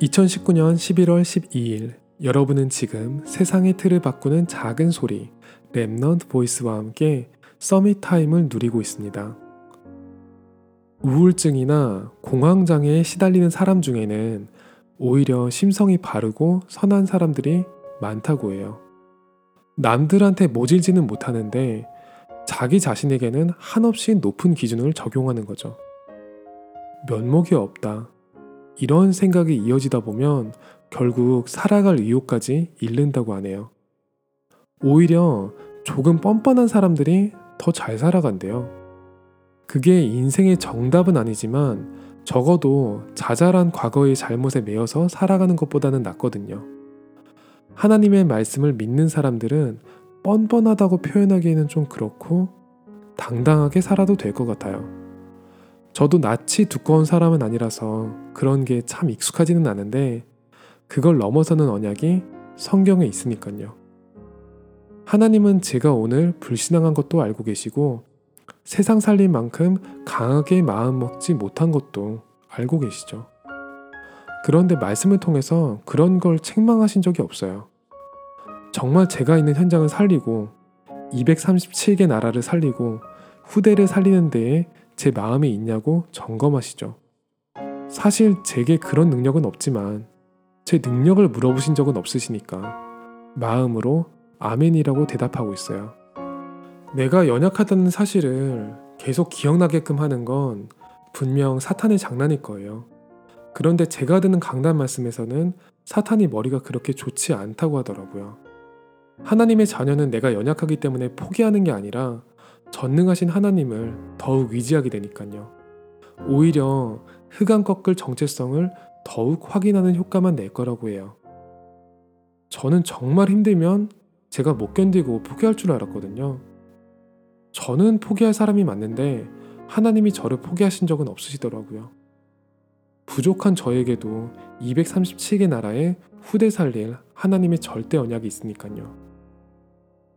2019년 11월 12일 여러분은 지금 세상의 틀을 바꾸는 작은 소리 Remnant Voice와 함께 Summit Time을 누리고 있습니다. 우울증이나 공황 장애에 시달리는 사람 중에는 오히려 심성이 바르고 선한 사람들이 많다고 해요. 남들한테 모질지는 못하는데 자기 자신에게는 한없이 높은 기준을 적용하는 거죠. 면목이 없다. 이런 생각이 이어지다 보면 결국 살아갈 의욕까지 잃는다고 하네요. 오히려 조금 뻔뻔한 사람들이 더 잘 살아간대요. 그게 인생의 정답은 아니지만 적어도 자잘한 과거의 잘못에 매여서 살아가는 것보다는 낫거든요. 하나님의 말씀을 믿는 사람들은 뻔뻔하다고 표현하기에는 좀 그렇고 당당하게 살아도 될 것 같아요. 저도 낯이 두꺼운 사람은 아니라서 그런 게 참 익숙하지는 않은데 그걸 넘어서는 언약이 성경에 있으니까요. 하나님은 제가 오늘 불신앙한 것도 알고 계시고 세상 살릴 만큼 강하게 마음 먹지 못한 것도 알고 계시죠. 그런데 말씀을 통해서 그런 걸 책망하신 적이 없어요. 정말 제가 있는 현장을 살리고 237개 나라를 살리고 후대를 살리는 데에 제 마음이 있냐고 점검하시죠. 사실 제게 그런 능력은 없지만 제 능력을 물어보신 적은 없으시니까 마음으로 아멘이라고 대답하고 있어요. 내가 연약하다는 사실을 계속 기억나게끔 하는 건 분명 사탄의 장난일 거예요. 그런데 제가 듣는 강단 말씀에서는 사탄이 머리가 그렇게 좋지 않다고 하더라고요. 하나님의 자녀는 내가 연약하기 때문에 포기하는 게 아니라 전능하신 하나님을 더욱 의지하게 되니까요. 오히려 흑암 꺾을 정체성을 더욱 확인하는 효과만 낼 거라고 해요. 저는 정말 힘들면 제가 못 견디고 포기할 줄 알았거든요. 저는 포기할 사람이 맞는데 하나님이 저를 포기하신 적은 없으시더라고요. 부족한 저에게도 237개 나라의 후대 살릴 하나님의 절대 언약이 있으니까요.